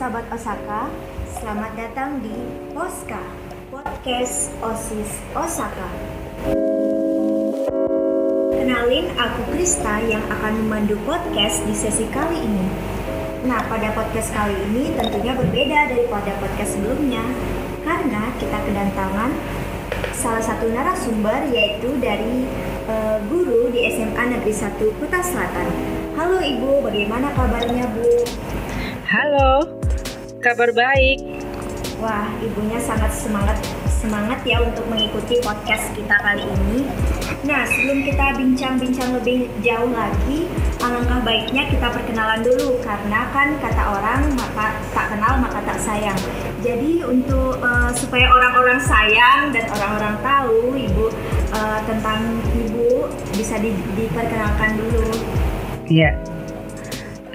sahabat Osaka, selamat datang di Poska, Podcast OSIS Osaka. Kenalin, aku Krista yang akan memandu podcast di sesi kali ini. Nah, pada podcast kali ini tentunya berbeda daripada podcast sebelumnya, karena kita kedatangan salah satu narasumber yaitu dari uh, guru di SMA Negeri 1 Kota Selatan. Halo Ibu, bagaimana kabarnya Bu? Halo, kabar baik. Wah, ibunya sangat semangat semangat ya untuk mengikuti podcast kita kali ini. Nah, sebelum kita bincang-bincang lebih jauh lagi, alangkah baiknya kita perkenalan dulu karena kan kata orang maka tak kenal maka tak sayang. Jadi untuk uh, supaya orang-orang sayang dan orang-orang tahu ibu uh, tentang ibu bisa di, diperkenalkan dulu. Iya.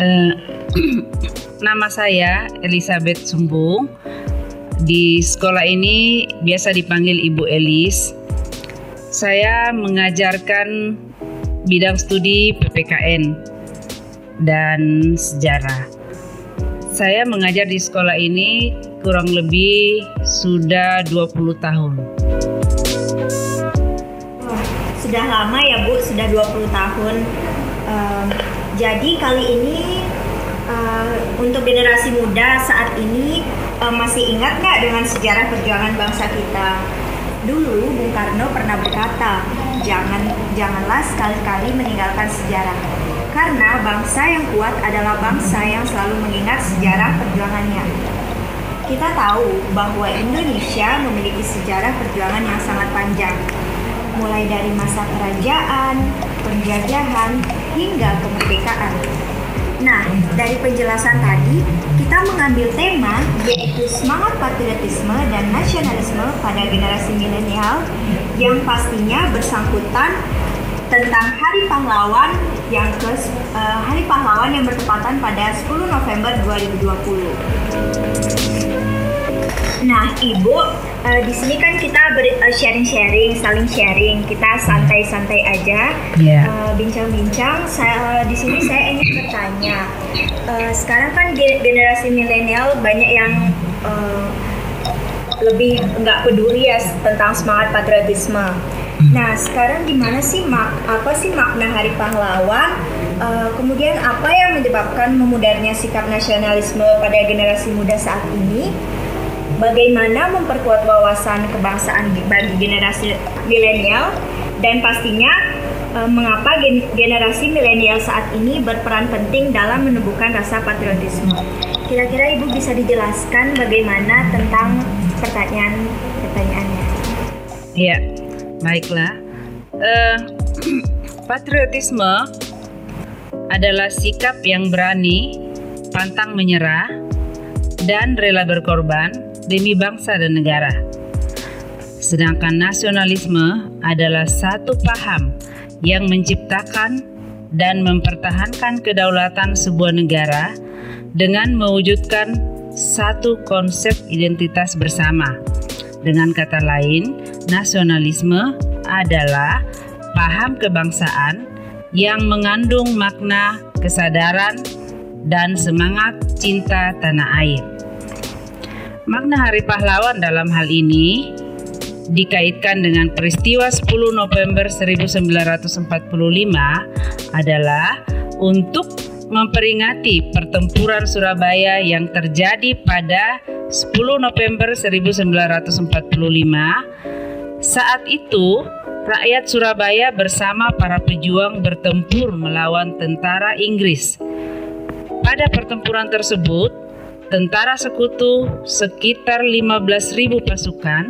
Uh, Nama saya Elizabeth Sumbung. Di sekolah ini biasa dipanggil Ibu Elis. Saya mengajarkan bidang studi PPKN dan sejarah. Saya mengajar di sekolah ini kurang lebih sudah 20 tahun. sudah lama ya Bu, sudah 20 tahun. Jadi kali ini uh, untuk generasi muda saat ini uh, masih ingat nggak dengan sejarah perjuangan bangsa kita? Dulu Bung Karno pernah berkata, jangan janganlah sekali-kali meninggalkan sejarah. Karena bangsa yang kuat adalah bangsa yang selalu mengingat sejarah perjuangannya. Kita tahu bahwa Indonesia memiliki sejarah perjuangan yang sangat panjang, mulai dari masa kerajaan, penjajahan, hingga kemerdekaan. Nah, dari penjelasan tadi, kita mengambil tema yaitu semangat patriotisme dan nasionalisme pada generasi milenial yang pastinya bersangkutan tentang Hari Pahlawan yang ke uh, Hari Pahlawan yang bertepatan pada 10 November 2020. Nah, Ibu, uh, di sini kan kita uh, sharing-sharing, saling sharing, kita santai-santai aja, yeah. uh, bincang-bincang. Saya uh, di sini saya ingin bertanya, uh, sekarang kan generasi milenial banyak yang uh, lebih nggak peduli ya tentang semangat patriotisme. Nah, sekarang gimana sih mak apa sih makna Hari Pahlawan? Uh, kemudian apa yang menyebabkan memudarnya sikap nasionalisme pada generasi muda saat ini? Bagaimana memperkuat wawasan kebangsaan bagi generasi milenial dan pastinya e, mengapa gen generasi milenial saat ini berperan penting dalam menumbuhkan rasa patriotisme. Kira-kira Ibu bisa dijelaskan bagaimana tentang pertanyaan pertanyaannya? Iya, baiklah. Uh, patriotisme adalah sikap yang berani, pantang menyerah, dan rela berkorban demi bangsa dan negara. Sedangkan nasionalisme adalah satu paham yang menciptakan dan mempertahankan kedaulatan sebuah negara dengan mewujudkan satu konsep identitas bersama. Dengan kata lain, nasionalisme adalah paham kebangsaan yang mengandung makna kesadaran dan semangat cinta tanah air. Makna Hari Pahlawan dalam hal ini dikaitkan dengan peristiwa 10 November 1945 adalah untuk memperingati pertempuran Surabaya yang terjadi pada 10 November 1945. Saat itu, rakyat Surabaya bersama para pejuang bertempur melawan tentara Inggris. Pada pertempuran tersebut, tentara sekutu sekitar 15.000 pasukan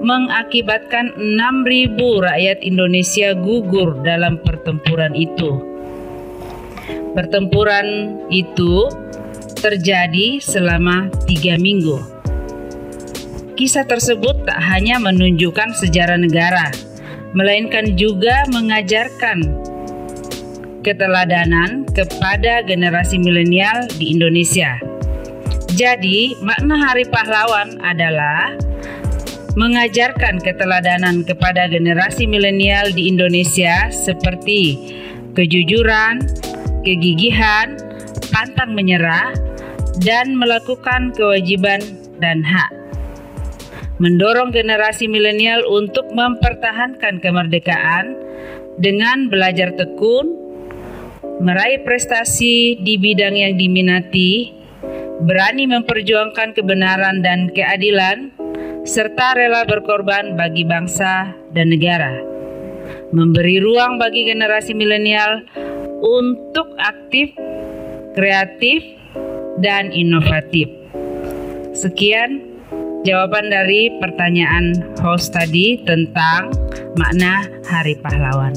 mengakibatkan 6.000 rakyat Indonesia gugur dalam pertempuran itu. Pertempuran itu terjadi selama tiga minggu. Kisah tersebut tak hanya menunjukkan sejarah negara, melainkan juga mengajarkan keteladanan kepada generasi milenial di Indonesia. Jadi, makna Hari Pahlawan adalah mengajarkan keteladanan kepada generasi milenial di Indonesia seperti kejujuran, kegigihan, pantang menyerah, dan melakukan kewajiban dan hak. Mendorong generasi milenial untuk mempertahankan kemerdekaan dengan belajar tekun, meraih prestasi di bidang yang diminati, berani memperjuangkan kebenaran dan keadilan, serta rela berkorban bagi bangsa dan negara. Memberi ruang bagi generasi milenial untuk aktif, kreatif, dan inovatif. Sekian jawaban dari pertanyaan host tadi tentang makna Hari Pahlawan.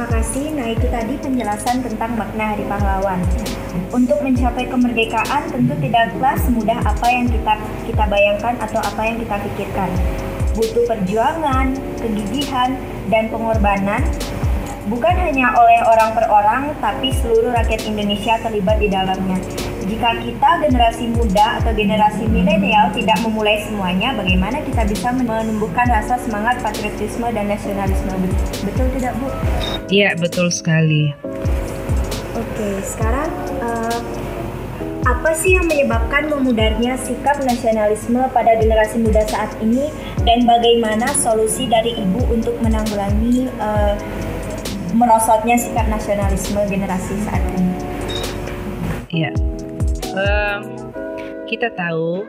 Terima kasih. Nah itu tadi penjelasan tentang makna Hari Pahlawan. Untuk mencapai kemerdekaan tentu tidaklah semudah apa yang kita kita bayangkan atau apa yang kita pikirkan. Butuh perjuangan, kegigihan, dan pengorbanan bukan hanya oleh orang per orang, tapi seluruh rakyat Indonesia terlibat di dalamnya. Jika kita generasi muda atau generasi milenial tidak memulai semuanya, bagaimana kita bisa menumbuhkan rasa semangat patriotisme dan nasionalisme? Betul tidak, Bu? Iya, betul sekali. Oke, sekarang uh, apa sih yang menyebabkan memudarnya sikap nasionalisme pada generasi muda saat ini dan bagaimana solusi dari Ibu untuk menanggulangi uh, merosotnya sikap nasionalisme generasi saat ini? Ya, um, kita tahu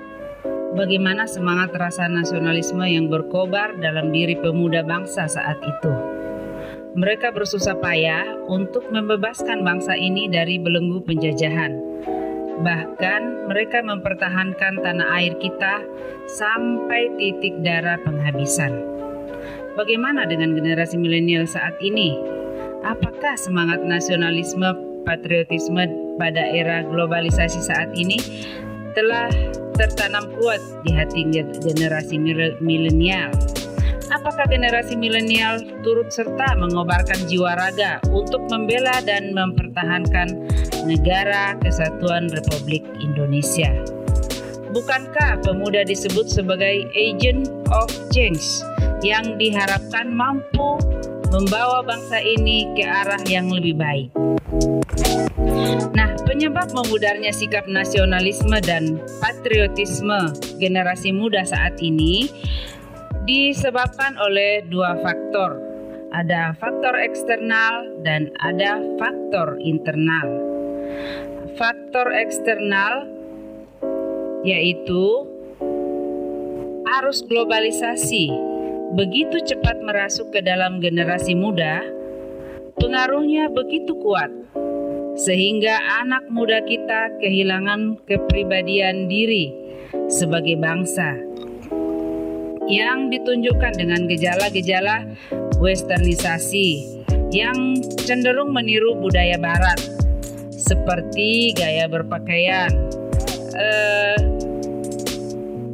bagaimana semangat rasa nasionalisme yang berkobar dalam diri pemuda bangsa saat itu. Mereka bersusah payah untuk membebaskan bangsa ini dari belenggu penjajahan. Bahkan mereka mempertahankan tanah air kita sampai titik darah penghabisan. Bagaimana dengan generasi milenial saat ini? Apakah semangat nasionalisme patriotisme pada era globalisasi saat ini telah tertanam kuat di hati generasi milenial? Apakah generasi milenial turut serta mengobarkan jiwa raga untuk membela dan mempertahankan negara kesatuan Republik Indonesia? Bukankah pemuda disebut sebagai agent of change yang diharapkan mampu membawa bangsa ini ke arah yang lebih baik. Nah, penyebab memudarnya sikap nasionalisme dan patriotisme generasi muda saat ini disebabkan oleh dua faktor. Ada faktor eksternal dan ada faktor internal. Faktor eksternal yaitu arus globalisasi begitu cepat merasuk ke dalam generasi muda, pengaruhnya begitu kuat sehingga anak muda kita kehilangan kepribadian diri sebagai bangsa yang ditunjukkan dengan gejala-gejala westernisasi yang cenderung meniru budaya barat seperti gaya berpakaian, uh,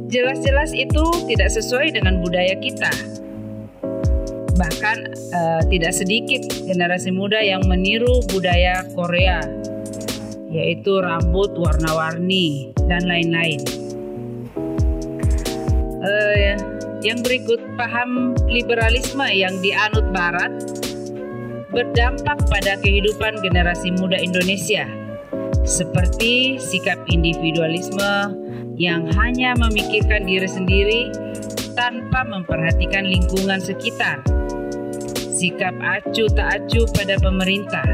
jelas-jelas itu tidak sesuai dengan budaya kita. Bahkan uh, tidak sedikit generasi muda yang meniru budaya Korea, yaitu rambut warna-warni dan lain-lain. Uh, yang berikut, paham liberalisme yang dianut Barat berdampak pada kehidupan generasi muda Indonesia, seperti sikap individualisme, yang hanya memikirkan diri sendiri tanpa memperhatikan lingkungan sekitar. Sikap acu tak acu pada pemerintah.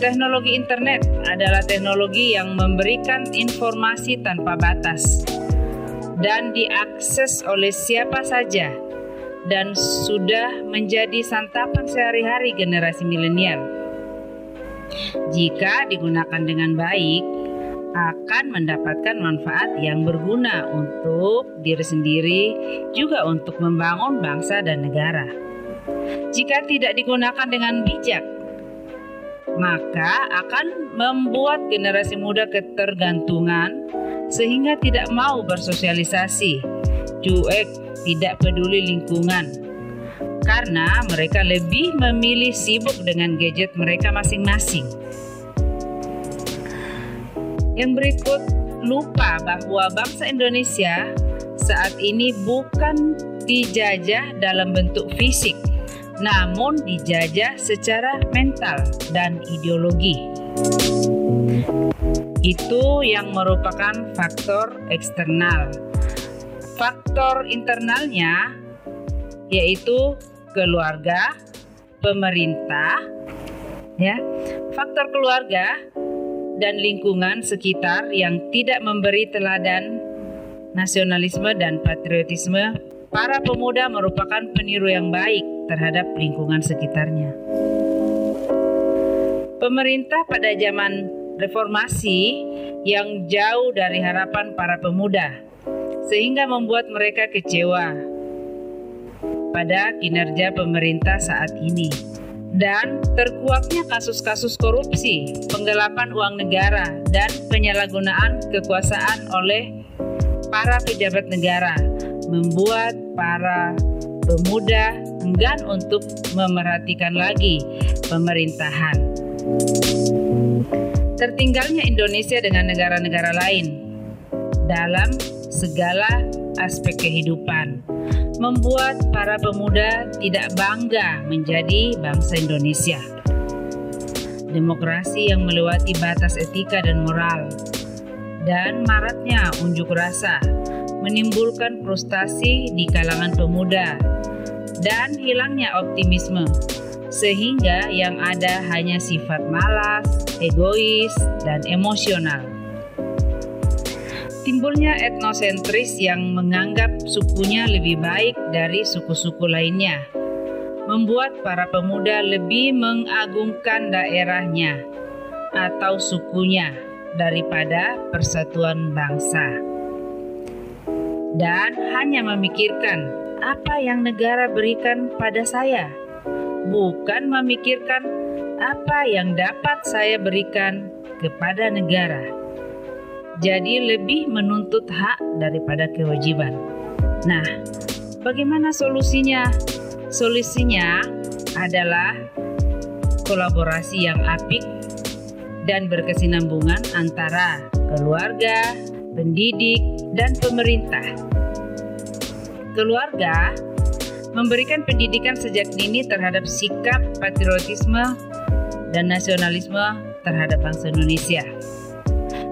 Teknologi internet adalah teknologi yang memberikan informasi tanpa batas dan diakses oleh siapa saja dan sudah menjadi santapan sehari-hari generasi milenial. Jika digunakan dengan baik, akan mendapatkan manfaat yang berguna untuk diri sendiri, juga untuk membangun bangsa dan negara. Jika tidak digunakan dengan bijak, maka akan membuat generasi muda ketergantungan sehingga tidak mau bersosialisasi, cuek, tidak peduli lingkungan, karena mereka lebih memilih sibuk dengan gadget mereka masing-masing. Yang berikut lupa bahwa bangsa Indonesia saat ini bukan dijajah dalam bentuk fisik, namun dijajah secara mental dan ideologi. Itu yang merupakan faktor eksternal. Faktor internalnya yaitu keluarga, pemerintah, ya. Faktor keluarga dan lingkungan sekitar yang tidak memberi teladan nasionalisme dan patriotisme, para pemuda merupakan peniru yang baik terhadap lingkungan sekitarnya. Pemerintah pada zaman reformasi yang jauh dari harapan para pemuda, sehingga membuat mereka kecewa pada kinerja pemerintah saat ini dan terkuaknya kasus-kasus korupsi, penggelapan uang negara, dan penyalahgunaan kekuasaan oleh para pejabat negara membuat para pemuda enggan untuk memerhatikan lagi pemerintahan. Tertinggalnya Indonesia dengan negara-negara lain dalam segala aspek kehidupan membuat para pemuda tidak bangga menjadi bangsa Indonesia. Demokrasi yang melewati batas etika dan moral, dan maraknya unjuk rasa menimbulkan frustasi di kalangan pemuda dan hilangnya optimisme, sehingga yang ada hanya sifat malas, egois, dan emosional timbulnya etnosentris yang menganggap sukunya lebih baik dari suku-suku lainnya, membuat para pemuda lebih mengagungkan daerahnya atau sukunya daripada persatuan bangsa. Dan hanya memikirkan apa yang negara berikan pada saya, bukan memikirkan apa yang dapat saya berikan kepada negara jadi lebih menuntut hak daripada kewajiban. Nah, bagaimana solusinya? Solusinya adalah kolaborasi yang apik dan berkesinambungan antara keluarga, pendidik, dan pemerintah. Keluarga memberikan pendidikan sejak dini terhadap sikap patriotisme dan nasionalisme terhadap bangsa Indonesia.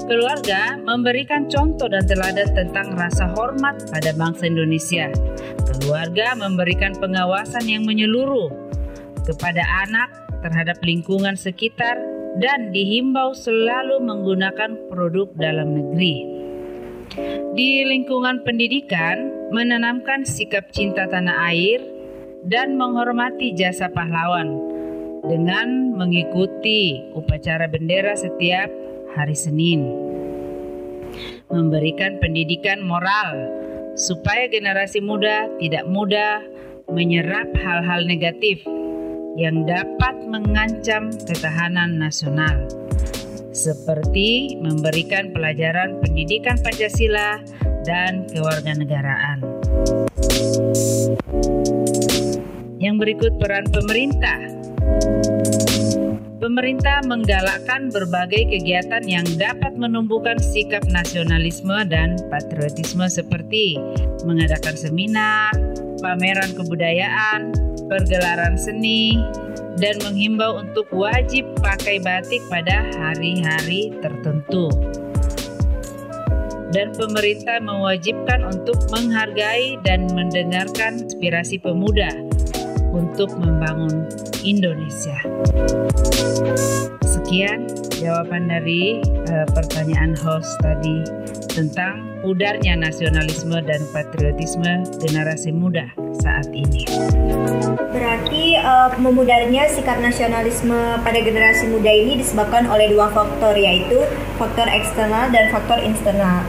Keluarga memberikan contoh dan teladan tentang rasa hormat pada bangsa Indonesia. Keluarga memberikan pengawasan yang menyeluruh kepada anak terhadap lingkungan sekitar dan dihimbau selalu menggunakan produk dalam negeri. Di lingkungan pendidikan, menanamkan sikap cinta tanah air dan menghormati jasa pahlawan dengan mengikuti upacara bendera setiap hari Senin. Memberikan pendidikan moral supaya generasi muda tidak mudah menyerap hal-hal negatif yang dapat mengancam ketahanan nasional seperti memberikan pelajaran pendidikan Pancasila dan kewarganegaraan. Yang berikut peran pemerintah pemerintah menggalakkan berbagai kegiatan yang dapat menumbuhkan sikap nasionalisme dan patriotisme seperti mengadakan seminar, pameran kebudayaan, pergelaran seni, dan menghimbau untuk wajib pakai batik pada hari-hari tertentu. Dan pemerintah mewajibkan untuk menghargai dan mendengarkan aspirasi pemuda untuk membangun Indonesia. Sekian jawaban dari uh, pertanyaan host tadi tentang pudarnya nasionalisme dan patriotisme generasi muda saat ini. Berarti uh, memudarnya sikap nasionalisme pada generasi muda ini disebabkan oleh dua faktor yaitu faktor eksternal dan faktor internal.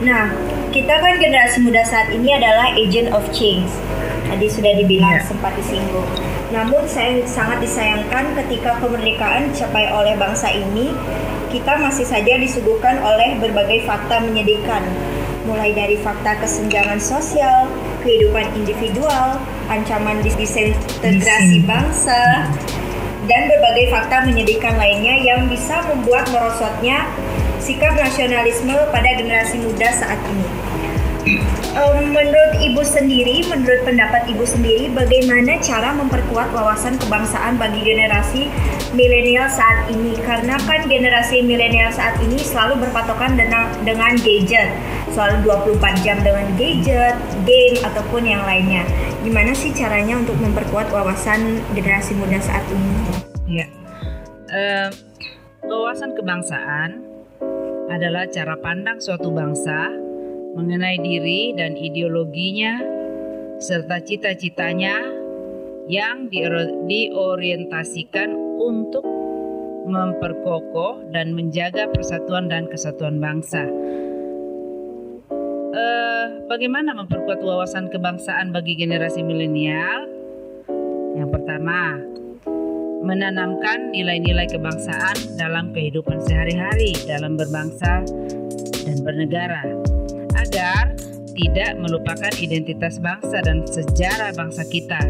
Nah, kita kan generasi muda saat ini adalah agent of change Tadi sudah dibilang yeah. sempat disinggung. Namun saya sangat disayangkan ketika kemerdekaan dicapai oleh bangsa ini, kita masih saja disuguhkan oleh berbagai fakta menyedihkan. Mulai dari fakta kesenjangan sosial, kehidupan individual, ancaman disintegrasi bangsa, dan berbagai fakta menyedihkan lainnya yang bisa membuat merosotnya sikap nasionalisme pada generasi muda saat ini. Um, menurut ibu sendiri, menurut pendapat ibu sendiri, bagaimana cara memperkuat wawasan kebangsaan bagi generasi milenial saat ini? Karena kan generasi milenial saat ini selalu berpatokan dengan, dengan gadget, selalu 24 jam dengan gadget, game ataupun yang lainnya. Gimana sih caranya untuk memperkuat wawasan generasi muda saat ini? Ya, uh, wawasan kebangsaan adalah cara pandang suatu bangsa mengenai diri dan ideologinya serta cita-citanya yang diorientasikan untuk memperkokoh dan menjaga persatuan dan kesatuan bangsa. Uh, bagaimana memperkuat wawasan kebangsaan bagi generasi milenial? Yang pertama, menanamkan nilai-nilai kebangsaan dalam kehidupan sehari-hari dalam berbangsa dan bernegara agar tidak melupakan identitas bangsa dan sejarah bangsa kita,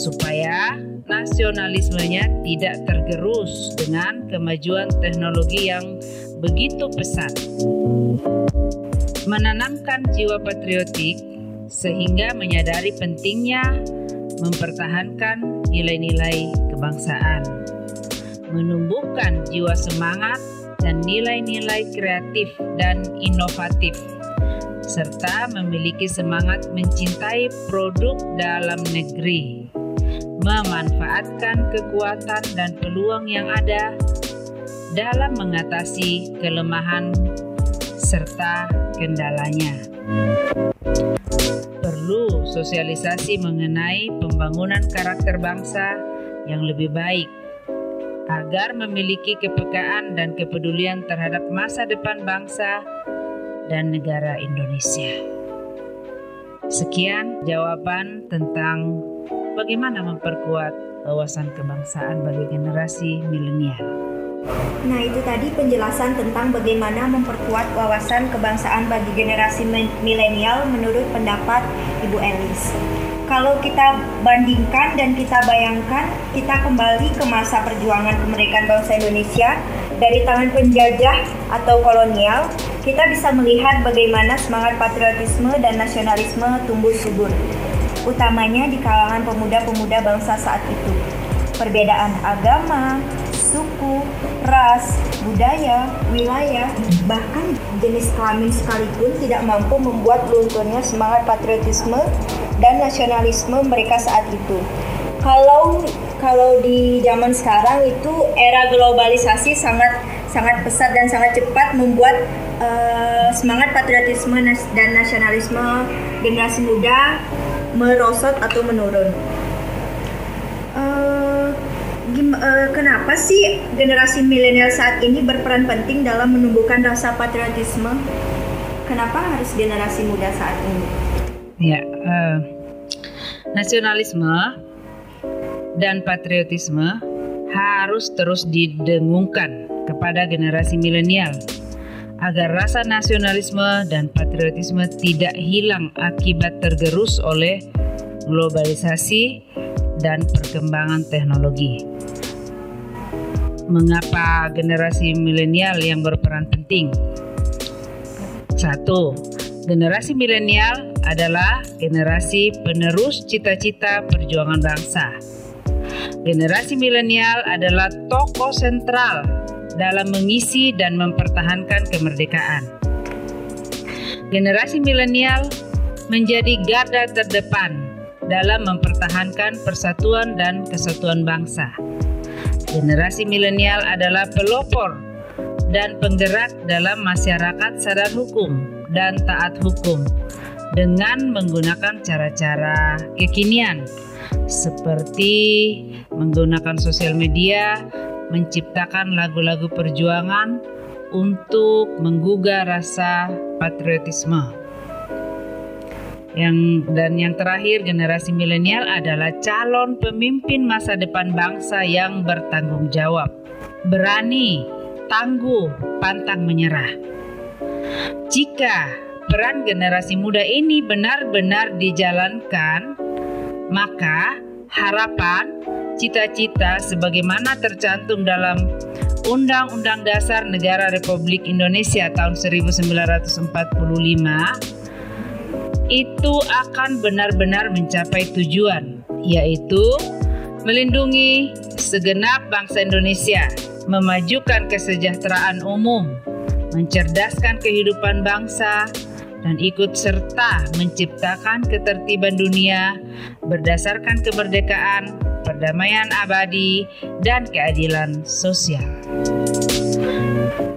supaya nasionalismenya tidak tergerus dengan kemajuan teknologi yang begitu pesat. Menanamkan jiwa patriotik sehingga menyadari pentingnya mempertahankan nilai-nilai kebangsaan, menumbuhkan jiwa semangat dan nilai-nilai kreatif dan inovatif. Serta memiliki semangat mencintai produk dalam negeri, memanfaatkan kekuatan dan peluang yang ada dalam mengatasi kelemahan serta kendalanya. Perlu sosialisasi mengenai pembangunan karakter bangsa yang lebih baik agar memiliki kepekaan dan kepedulian terhadap masa depan bangsa dan negara Indonesia. Sekian jawaban tentang bagaimana memperkuat wawasan kebangsaan bagi generasi milenial. Nah, itu tadi penjelasan tentang bagaimana memperkuat wawasan kebangsaan bagi generasi milenial menurut pendapat Ibu Elis. Kalau kita bandingkan dan kita bayangkan, kita kembali ke masa perjuangan kemerdekaan bangsa Indonesia dari tangan penjajah atau kolonial kita bisa melihat bagaimana semangat patriotisme dan nasionalisme tumbuh subur, utamanya di kalangan pemuda-pemuda bangsa saat itu. Perbedaan agama, suku, ras, budaya, wilayah, bahkan jenis kelamin sekalipun tidak mampu membuat lunturnya semangat patriotisme dan nasionalisme mereka saat itu. Kalau kalau di zaman sekarang itu era globalisasi sangat sangat pesat dan sangat cepat membuat uh, semangat patriotisme dan nasionalisme generasi muda merosot atau menurun. Uh, gim, uh, kenapa sih generasi milenial saat ini berperan penting dalam menumbuhkan rasa patriotisme? Kenapa harus generasi muda saat ini? Ya, uh, nasionalisme dan patriotisme harus terus didengungkan kepada generasi milenial agar rasa nasionalisme dan patriotisme tidak hilang akibat tergerus oleh globalisasi dan perkembangan teknologi. Mengapa generasi milenial yang berperan penting? Satu, generasi milenial adalah generasi penerus cita-cita perjuangan bangsa. Generasi milenial adalah tokoh sentral dalam mengisi dan mempertahankan kemerdekaan. Generasi milenial menjadi garda terdepan dalam mempertahankan persatuan dan kesatuan bangsa. Generasi milenial adalah pelopor dan penggerak dalam masyarakat sadar hukum dan taat hukum dengan menggunakan cara-cara kekinian seperti menggunakan sosial media, menciptakan lagu-lagu perjuangan untuk menggugah rasa patriotisme. Yang dan yang terakhir generasi milenial adalah calon pemimpin masa depan bangsa yang bertanggung jawab, berani, tangguh, pantang menyerah. Jika peran generasi muda ini benar-benar dijalankan, maka harapan cita-cita sebagaimana tercantum dalam Undang-Undang Dasar Negara Republik Indonesia tahun 1945 itu akan benar-benar mencapai tujuan, yaitu melindungi segenap bangsa Indonesia, memajukan kesejahteraan umum, mencerdaskan kehidupan bangsa, dan ikut serta menciptakan ketertiban dunia berdasarkan kemerdekaan, perdamaian abadi, dan keadilan sosial.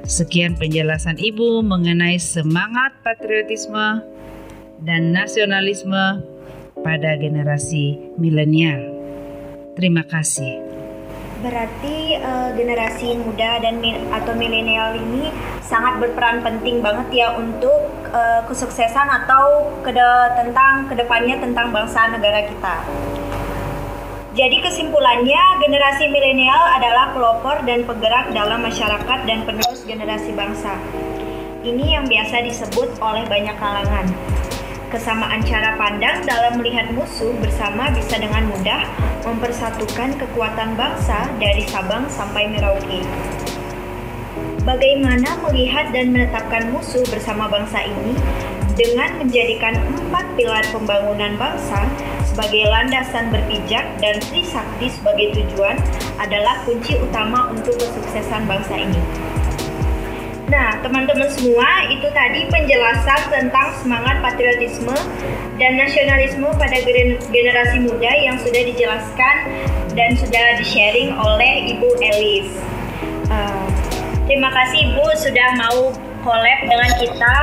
Sekian penjelasan Ibu mengenai semangat patriotisme dan nasionalisme pada generasi milenial. Terima kasih. Berarti uh, generasi muda dan atau milenial ini sangat berperan penting banget ya untuk uh, kesuksesan atau kede tentang ke depannya tentang bangsa negara kita. Jadi kesimpulannya generasi milenial adalah pelopor dan penggerak dalam masyarakat dan penerus generasi bangsa. Ini yang biasa disebut oleh banyak kalangan Kesamaan cara pandang dalam melihat musuh bersama bisa dengan mudah mempersatukan kekuatan bangsa dari Sabang sampai Merauke. Bagaimana melihat dan menetapkan musuh bersama bangsa ini dengan menjadikan empat pilar pembangunan bangsa sebagai landasan berpijak dan Trisakti sebagai tujuan adalah kunci utama untuk kesuksesan bangsa ini. Nah, teman-teman semua, itu tadi penjelasan tentang semangat patriotisme dan nasionalisme pada generasi muda yang sudah dijelaskan dan sudah di-sharing oleh Ibu Elis. Uh, terima kasih Ibu sudah mau collab dengan kita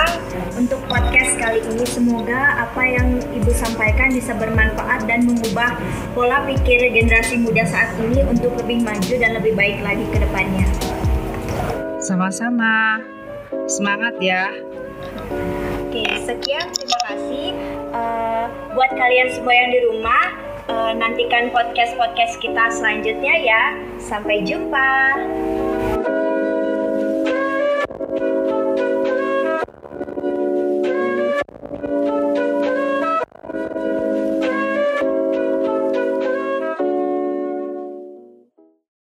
untuk podcast kali ini. Semoga apa yang Ibu sampaikan bisa bermanfaat dan mengubah pola pikir generasi muda saat ini untuk lebih maju dan lebih baik lagi ke depannya. Sama-sama. Semangat ya. Oke, sekian terima kasih uh, buat kalian semua yang di rumah. Uh, nantikan podcast-podcast kita selanjutnya ya. Sampai jumpa.